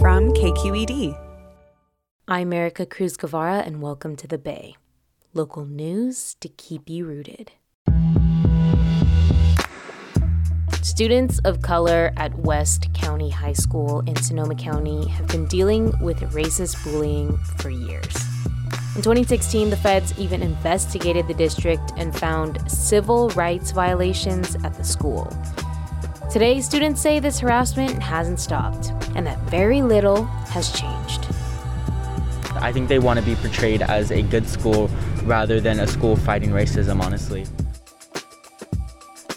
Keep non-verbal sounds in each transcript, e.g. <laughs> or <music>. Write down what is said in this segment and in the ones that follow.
From KQED. I'm Ericka Cruz Guevarra, and welcome to The Bay local news to keep you rooted. Students of color at West County High School in Sonoma County have been dealing with racist bullying for years. In 2016, the feds even investigated the district and found civil rights violations at the school. Today, students say this harassment hasn't stopped and that very little has changed. I think they want to be portrayed as a good school rather than a school fighting racism, honestly.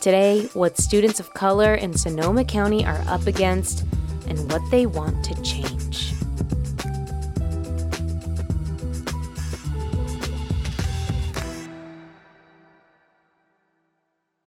Today, what students of color in Sonoma County are up against and what they want to change.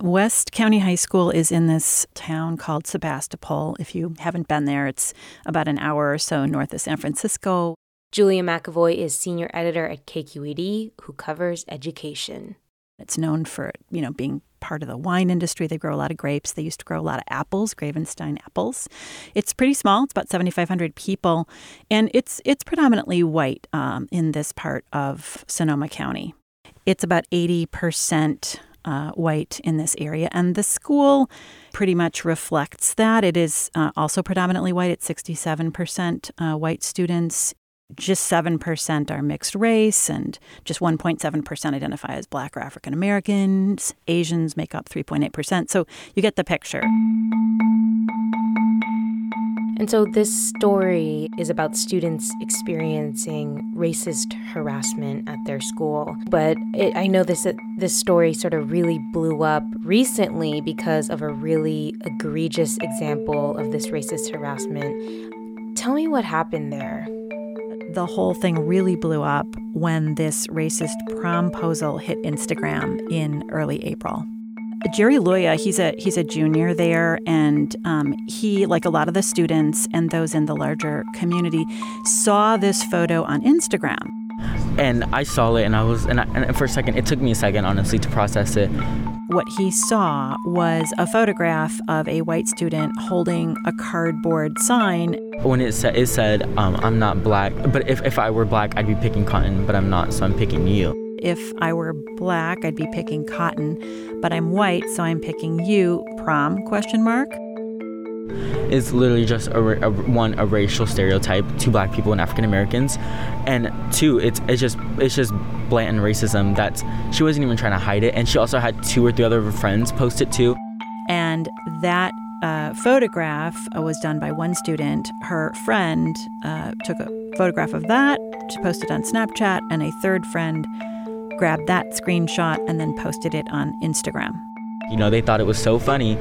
West County High School is in this town called Sebastopol. If you haven't been there, it's about an hour or so north of San Francisco. Julia McEvoy is senior editor at KQED, who covers education. It's known for, you know, being part of the wine industry. They grow a lot of grapes. They used to grow a lot of apples, Gravenstein apples. It's pretty small. It's about 7,500 people, and it's it's predominantly white um, in this part of Sonoma County. It's about 80 percent uh, white in this area, and the school pretty much reflects that. It is uh, also predominantly white. It's 67 percent uh, white students just 7% are mixed race, and just 1.7% identify as Black or African Americans. Asians make up 3.8%. So you get the picture. And so this story is about students experiencing racist harassment at their school. But it, I know this this story sort of really blew up recently because of a really egregious example of this racist harassment. Tell me what happened there the whole thing really blew up when this racist promposal hit Instagram in early April. Jerry Loya, he's a he's a junior there, and um, he, like a lot of the students and those in the larger community, saw this photo on Instagram. And I saw it, and I was, and, I, and for a second, it took me a second, honestly, to process it. What he saw was a photograph of a white student holding a cardboard sign. When it said, it said, um, "I'm not black," but if if I were black, I'd be picking cotton, but I'm not, so I'm picking you. If I were black, I'd be picking cotton, but I'm white, so I'm picking you. Prom? Question mark. It's literally just a, a, one a racial stereotype to black people and African Americans, and two it's it's just it's just blatant racism that she wasn't even trying to hide it, and she also had two or three other of her friends post it too. And that uh, photograph uh, was done by one student. Her friend uh, took a photograph of that, posted on Snapchat, and a third friend grabbed that screenshot and then posted it on Instagram. You know, they thought it was so funny,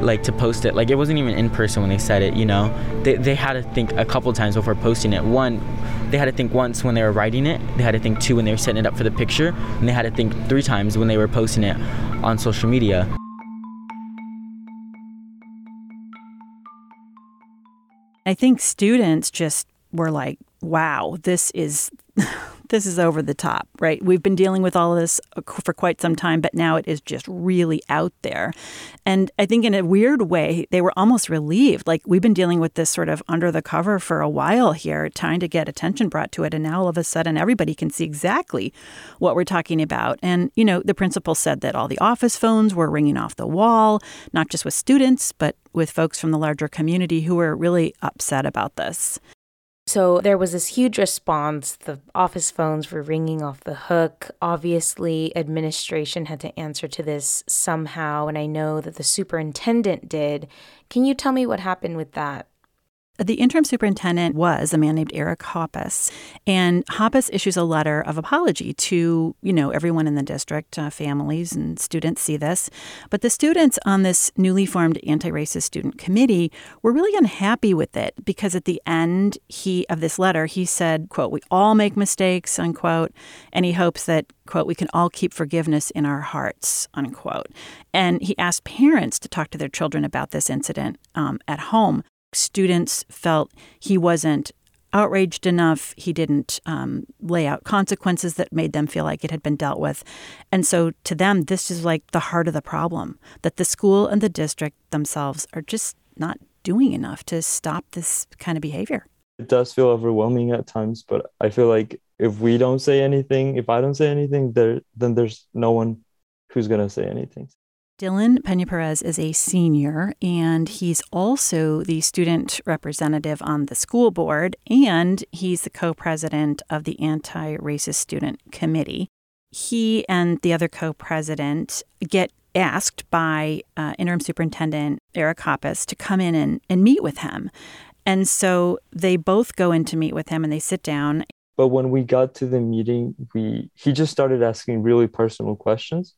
like to post it. Like it wasn't even in person when they said it. You know, they they had to think a couple times before posting it. One, they had to think once when they were writing it. They had to think two when they were setting it up for the picture, and they had to think three times when they were posting it on social media. I think students just were like, wow, this is <laughs> this is over the top, right? We've been dealing with all of this uh, for quite some time, but now it is just really out there. And I think in a weird way, they were almost relieved. Like we've been dealing with this sort of under the cover for a while here, trying to get attention brought to it. And now all of a sudden, everybody can see exactly what we're talking about. And, you know, the principal said that all the office phones were ringing off the wall, not just with students, but with folks from the larger community who were really upset about this. So there was this huge response. The office phones were ringing off the hook. Obviously, administration had to answer to this somehow, and I know that the superintendent did. Can you tell me what happened with that? The interim superintendent was a man named Eric Hoppus, and Hoppus issues a letter of apology to you know everyone in the district, uh, families and students see this, but the students on this newly formed anti-racist student committee were really unhappy with it because at the end he of this letter he said, "quote We all make mistakes," unquote, and he hopes that quote we can all keep forgiveness in our hearts unquote. And he asked parents to talk to their children about this incident um, at home students felt he wasn't outraged enough. He didn't um, lay out consequences that made them feel like it had been dealt with. And so to them, this is like the heart of the problem that the school and the district themselves are just not doing enough to stop this kind of behavior. It does feel overwhelming at times, but I feel like if we don't say anything, if I don't say anything, there then there's no one who's going to say anything. Dylan Pena Perez is a senior, and he's also the student representative on the school board, and he's the co president of the Anti Racist Student Committee. He and the other co president get asked by uh, interim superintendent Eric Hoppus to come in and, and meet with him. And so they both go in to meet with him and they sit down. But when we got to the meeting, we he just started asking really personal questions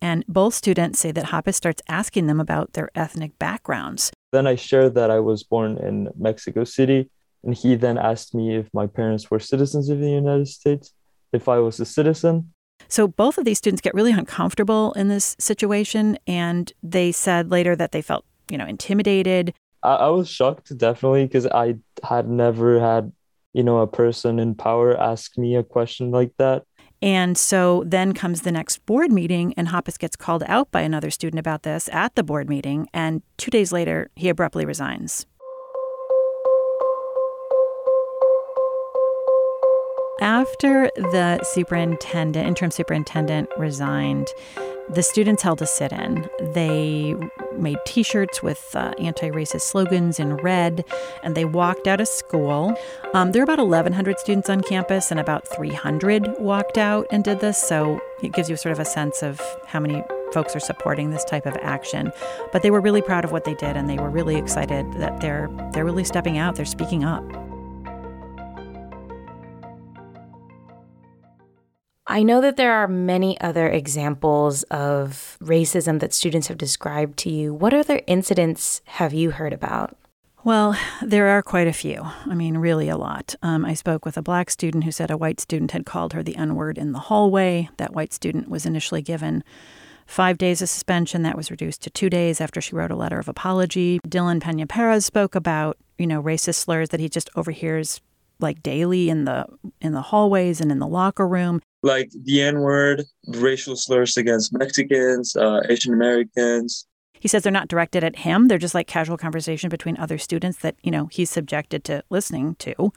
and both students say that Hoppus starts asking them about their ethnic backgrounds. Then I shared that I was born in Mexico City, and he then asked me if my parents were citizens of the United States, if I was a citizen. So both of these students get really uncomfortable in this situation, and they said later that they felt, you know, intimidated. I, I was shocked, definitely, because I had never had, you know, a person in power ask me a question like that. And so then comes the next board meeting, and Hoppus gets called out by another student about this at the board meeting. And two days later, he abruptly resigns. After the superintendent, interim superintendent, resigned, the students held a sit in. They made t shirts with uh, anti racist slogans in red, and they walked out of school. Um, there are about 1,100 students on campus, and about 300 walked out and did this. So it gives you sort of a sense of how many folks are supporting this type of action. But they were really proud of what they did, and they were really excited that they're, they're really stepping out, they're speaking up. I know that there are many other examples of racism that students have described to you. What other incidents have you heard about? Well, there are quite a few. I mean, really a lot. Um, I spoke with a black student who said a white student had called her the N word in the hallway. That white student was initially given five days of suspension. That was reduced to two days after she wrote a letter of apology. Dylan Pena Perez spoke about, you know, racist slurs that he just overhears like daily in the in the hallways and in the locker room like the N word, racial slurs against Mexicans, uh, Asian Americans. He says they're not directed at him. They're just like casual conversation between other students that, you know, he's subjected to listening to.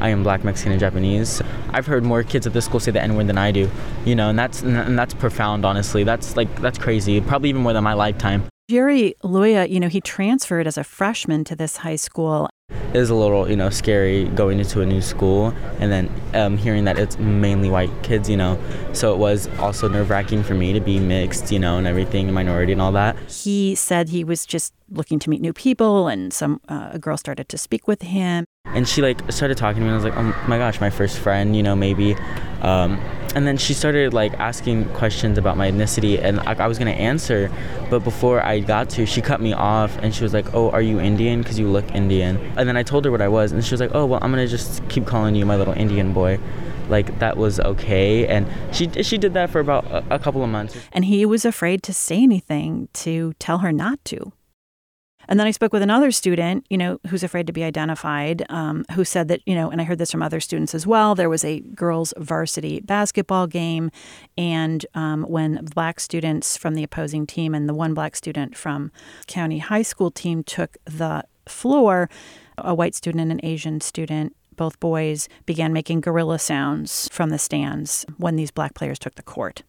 I am black, Mexican, and Japanese. I've heard more kids at this school say the N word than I do, you know, and that's and that's profound. Honestly, that's like that's crazy. Probably even more than my lifetime. Jerry Loya, you know, he transferred as a freshman to this high school. It was a little, you know, scary going into a new school and then um, hearing that it's mainly white kids, you know. So it was also nerve wracking for me to be mixed, you know, and everything, minority and all that. He said he was just looking to meet new people, and some uh, a girl started to speak with him. And she like started talking to me, and I was like, oh my gosh, my first friend, you know, maybe. Um, and then she started like asking questions about my ethnicity and I, I was gonna answer but before i got to she cut me off and she was like oh are you indian? Because you look indian. And then i told her what i was and she was like oh well i'm gonna just keep calling you my little indian boy. Like that was okay and she she did that for about a, a couple of months. And he was afraid to say anything to tell her not to. And then I spoke with another student, you know, who's afraid to be identified, um, who said that, you know, and I heard this from other students as well. There was a girls' varsity basketball game, and um, when black students from the opposing team and the one black student from county high school team took the floor, a white student and an Asian student both boys began making gorilla sounds from the stands when these black players took the court.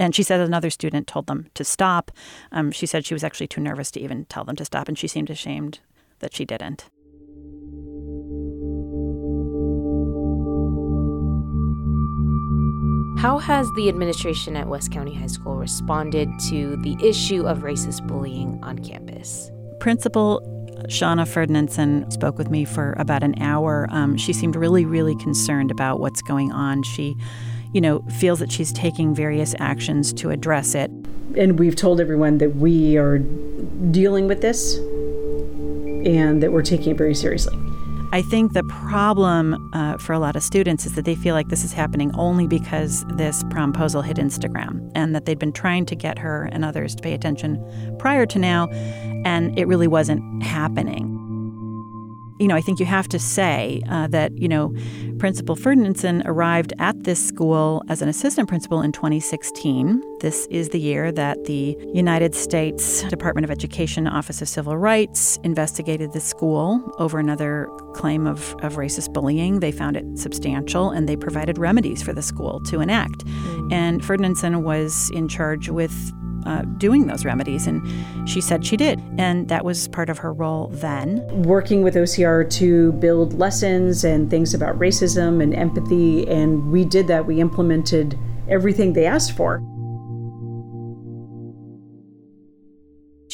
And she said another student told them to stop. Um, she said she was actually too nervous to even tell them to stop, and she seemed ashamed that she didn't. How has the administration at West County High School responded to the issue of racist bullying on campus? Principal Shauna Ferdinandson spoke with me for about an hour. Um, she seemed really, really concerned about what's going on. She, you know, feels that she's taking various actions to address it. And we've told everyone that we are dealing with this and that we're taking it very seriously. I think the problem uh, for a lot of students is that they feel like this is happening only because this promposal hit Instagram and that they'd been trying to get her and others to pay attention prior to now, and it really wasn't happening. You know, I think you have to say uh, that, you know, Principal Ferdinandson arrived at this school as an assistant principal in 2016. This is the year that the United States Department of Education Office of Civil Rights investigated the school over another claim of, of racist bullying. They found it substantial and they provided remedies for the school to enact. And Ferdinandson was in charge with uh, doing those remedies. And she said she did. And that was part of her role then. Working with OCR to build lessons and things about racism and empathy. And we did that. We implemented everything they asked for.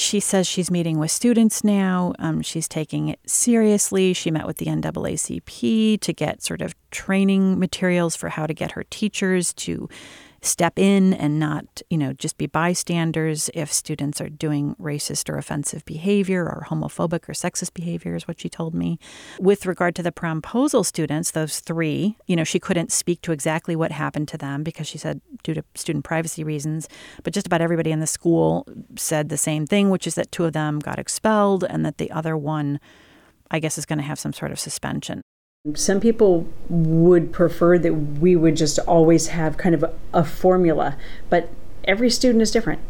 She says she's meeting with students now. Um, she's taking it seriously. She met with the NAACP to get sort of training materials for how to get her teachers to step in and not, you know, just be bystanders if students are doing racist or offensive behavior or homophobic or sexist behavior, is what she told me. With regard to the promposal students, those three, you know, she couldn't speak to exactly what happened to them because she said due to student privacy reasons, but just about everybody in the school said the same thing, which is that two of them got expelled and that the other one, I guess, is going to have some sort of suspension. Some people would prefer that we would just always have kind of a, a, formula, but every student is different.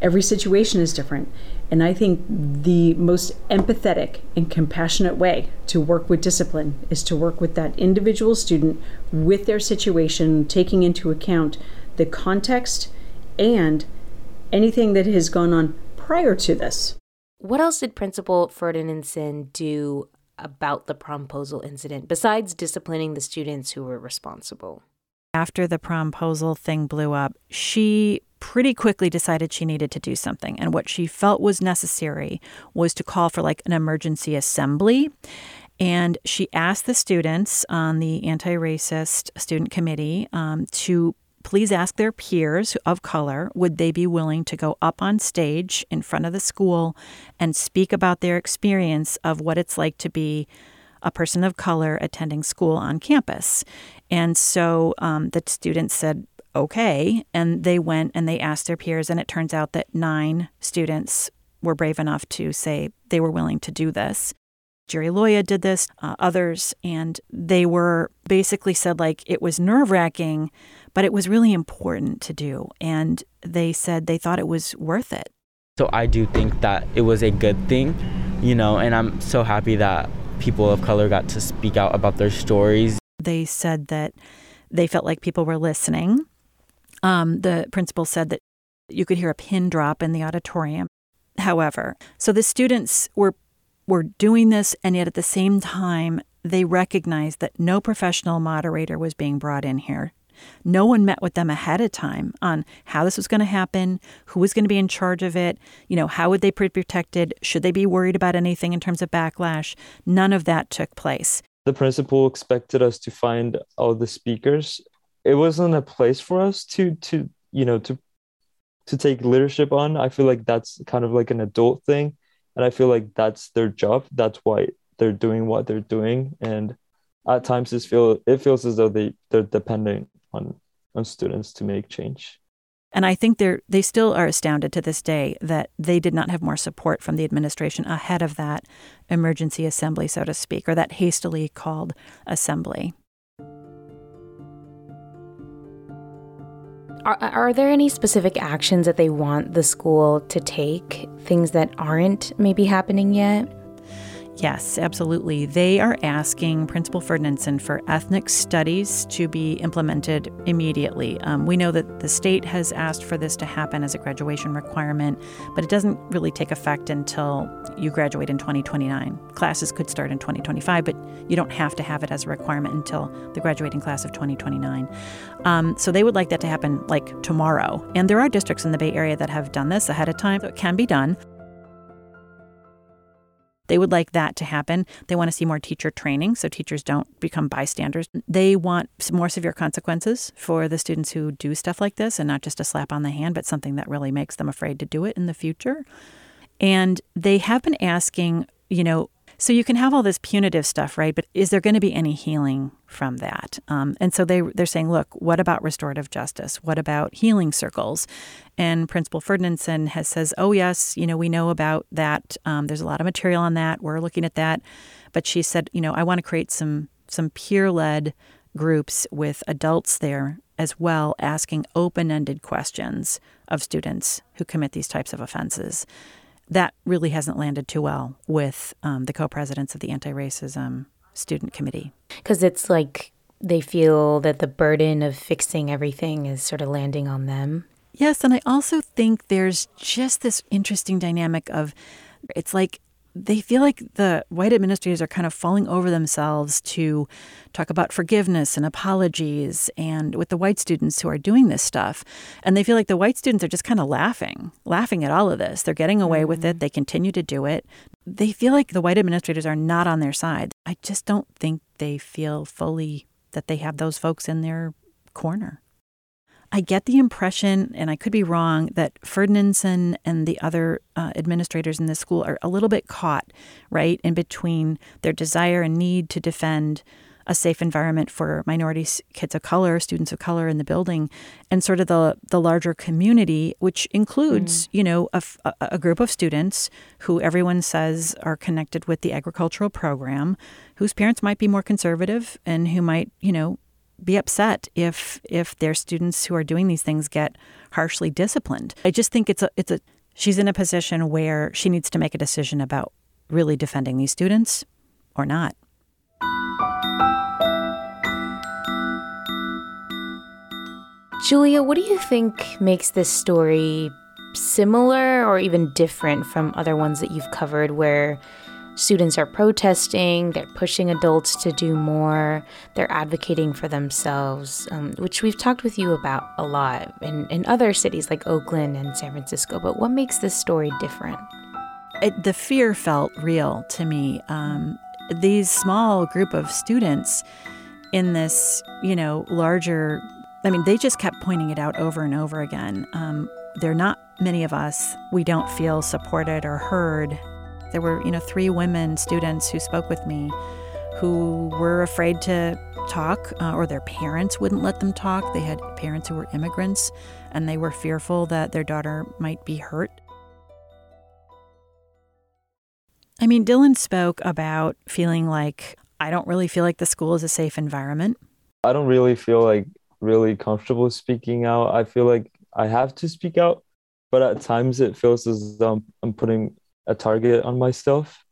Every situation is different. And I think the most empathetic and compassionate way to work with discipline is to work with that individual student with their situation, taking into account the context and anything that has gone on prior to this. What else did Principal Ferdinandson do about the promposal incident besides disciplining the students who were responsible? After the promposal thing blew up, she pretty quickly decided she needed to do something. And what she felt was necessary was to call for like an emergency assembly. And she asked the students on the anti racist student committee um, to please ask their peers of color would they be willing to go up on stage in front of the school and speak about their experience of what it's like to be a person of color attending school on campus. And so um, the students said, okay. And they went and they asked their peers, and it turns out that nine students were brave enough to say they were willing to do this. Jerry Loya did this, uh, others, and they were basically said like it was nerve wracking, but it was really important to do. And they said they thought it was worth it. So I do think that it was a good thing, you know, and I'm so happy that people of color got to speak out about their stories. They said that they felt like people were listening. Um, the principal said that you could hear a pin drop in the auditorium. however. So the students were were doing this and yet at the same time they recognized that no professional moderator was being brought in here. No one met with them ahead of time on how this was going to happen, who was going to be in charge of it, you know, how would they be protected, should they be worried about anything in terms of backlash. None of that took place. The principal expected us to find all the speakers. It wasn't a place for us to to, you know, to to take leadership on. I feel like that's kind of like an adult thing and I feel like that's their job. That's why they're doing what they're doing and at times it feel it feels as though they they're depending on on students to make change. And I think they're they still are astounded to this day that they did not have more support from the administration ahead of that emergency assembly, so to speak, or that hastily called assembly. Are, are there any specific actions that they want the school to take? Things that aren't maybe happening yet? Yes, absolutely. They are asking Principal Ferdinandson for ethnic studies to be implemented immediately. Um, we know that the state has asked for this to happen as a graduation requirement, but it doesn't really take effect until you graduate in 2029. Classes could start in 2025, but you don't have to have it as a requirement until the graduating class of 2029. Um, so they would like that to happen like tomorrow. And there are districts in the Bay Area that have done this ahead of time, so it can be done. They would like that to happen. They want to see more teacher training so teachers don't become bystanders. They want more severe consequences for the students who do stuff like this and not just a slap on the hand, but something that really makes them afraid to do it in the future. And they have been asking, you know, so you can have all this punitive stuff, right? But is there going to be any healing from that? Um, and so they they're saying, look, what about restorative justice? What about healing circles? And Principal Ferdinandson has says, oh yes, you know we know about that. Um, there's a lot of material on that. We're looking at that. But she said, you know, I want to create some some peer led groups with adults there as well, asking open ended questions of students who commit these types of offenses that really hasn't landed too well with um, the co-presidents of the anti-racism student committee. Because it's like they feel that the burden of fixing everything is sort of landing on them. Yes and i also think there's just this interesting dynamic of it's like they feel like the white administrators are kind of falling over themselves to talk about forgiveness and apologies and with the white students who are doing this stuff. And they feel like the white students are just kind of laughing laughing at all of this. They're getting away mm-hmm. with it. Mm-hmm. they continue to do it. They feel like the white administrators are not on their side. I just don't think they feel fully that they have those folks in their corner I get the impression, and I could be wrong, that Ferdinandson and the other uh, administrators in this school are a little bit caught, right, in between their desire and need to defend a safe environment for minority kids of color, students of color in the building, and sort of the the larger community, which includes, mm. you know, a, a group of students who everyone says are connected with the agricultural program, whose parents might be more conservative and who might, you know, be upset if if their students who are doing these things get harshly disciplined. I just think it's a it's a she's in a position where she needs to make a decision about really defending these students or not. Julia, what do you think makes this story similar or even different from other ones that you've covered where Students are protesting, they're pushing adults to do more, they're advocating for themselves, um, which we've talked with you about a lot in, in other cities like Oakland and San Francisco. But what makes this story different? It, the fear felt real to me. Um, these small group of students in this, you know, larger, I mean, they just kept pointing it out over and over again. Um, there are not many of us, we don't feel supported or heard there were, you know, three women students who spoke with me who were afraid to talk uh, or their parents wouldn't let them talk. They had parents who were immigrants and they were fearful that their daughter might be hurt. I mean, Dylan spoke about feeling like I don't really feel like the school is a safe environment. I don't really feel like really comfortable speaking out. I feel like I have to speak out, but at times it feels as though I'm putting a target on myself.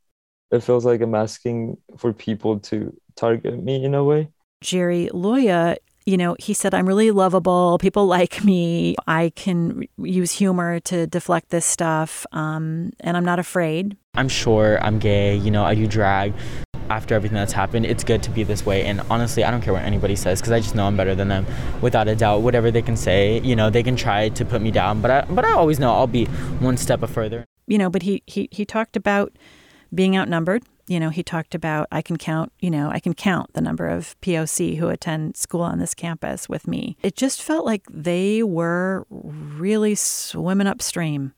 It feels like I'm asking for people to target me in a way. Jerry Loya you know, he said, I'm really lovable. People like me. I can use humor to deflect this stuff. Um, and I'm not afraid. I'm sure I'm gay, you know, I do drag. After everything that's happened, it's good to be this way. And honestly, I don't care what anybody says because I just know I'm better than them, without a doubt. Whatever they can say, you know, they can try to put me down, but I, but I always know I'll be one step further. You know, but he he he talked about being outnumbered you know, he talked about I can count, you know, I can count the number of POC who attend school on this campus with me. It just felt like they were really swimming upstream,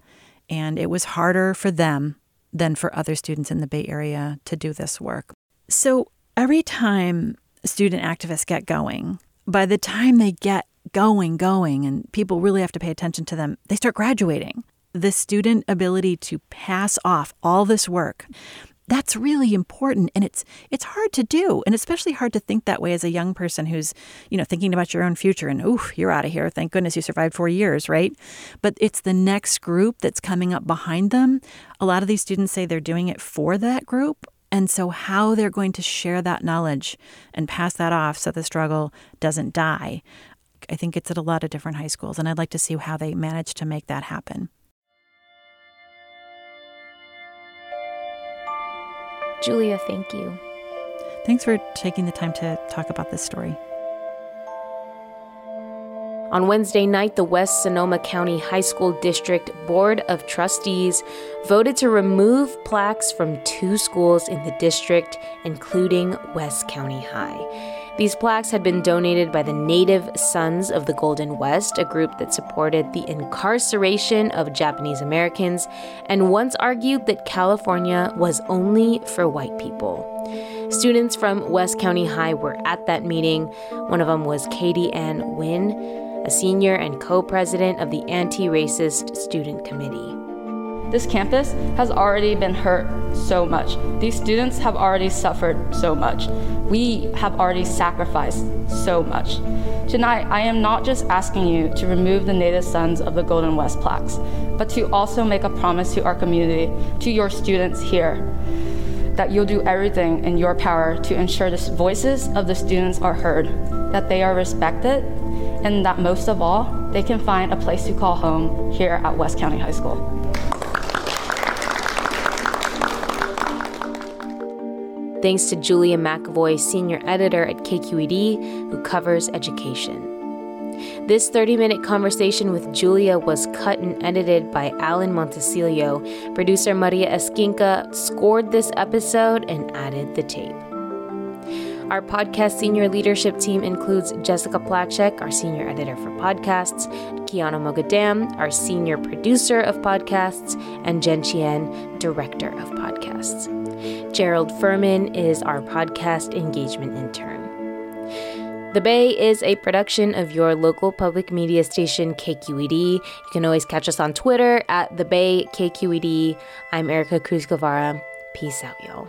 and it was harder for them than for other students in the Bay Area to do this work. So every time student activists get going, by the time they get going, going, and people really have to pay attention to them, they start graduating. The student ability to pass off all this work that's really important and it's it's hard to do and especially hard to think that way as a young person who's you know thinking about your own future and ooh you're out of here thank goodness you survived 4 years right? But it's the next group that's coming up behind them. A lot of these students say they're doing it for that group and so how they're going to share that knowledge and pass that off so the struggle doesn't die I think it's at a lot of different high schools and I'd like to see how they manage to make that happen Julia, thank you. Thanks for taking the time to talk about this story. On Wednesday night, the West Sonoma County High School District Board of Trustees voted to remove plaques from two schools in the district, including West County High. These plaques had been donated by the Native Sons of the Golden West, a group that supported the incarceration of Japanese Americans and once argued that California was only for white people. Students from West County High were at that meeting. One of them was Katie Ann Wynn, a senior and co president of the Anti Racist Student Committee. This campus has already been hurt so much. These students have already suffered so much. We have already sacrificed so much. Tonight, I am not just asking you to remove the Native Sons of the Golden West plaques, but to also make a promise to our community, to your students here, that you'll do everything in your power to ensure the voices of the students are heard, that they are respected, and that most of all, they can find a place to call home here at West County High School. Thanks to Julia McEvoy, senior editor at KQED, who covers education. This 30 minute conversation with Julia was cut and edited by Alan Montecillo. Producer Maria Esquinca scored this episode and added the tape. Our podcast senior leadership team includes Jessica Placzek, our senior editor for podcasts, Kyana Moghadam, our senior producer of podcasts, and Jen Chien, director of podcasts. Gerald Furman is our podcast engagement intern. The Bay is a production of your local public media station, KQED. You can always catch us on Twitter at The Bay KQED. I'm Ericka Cruz Guevarra. Peace out, y'all.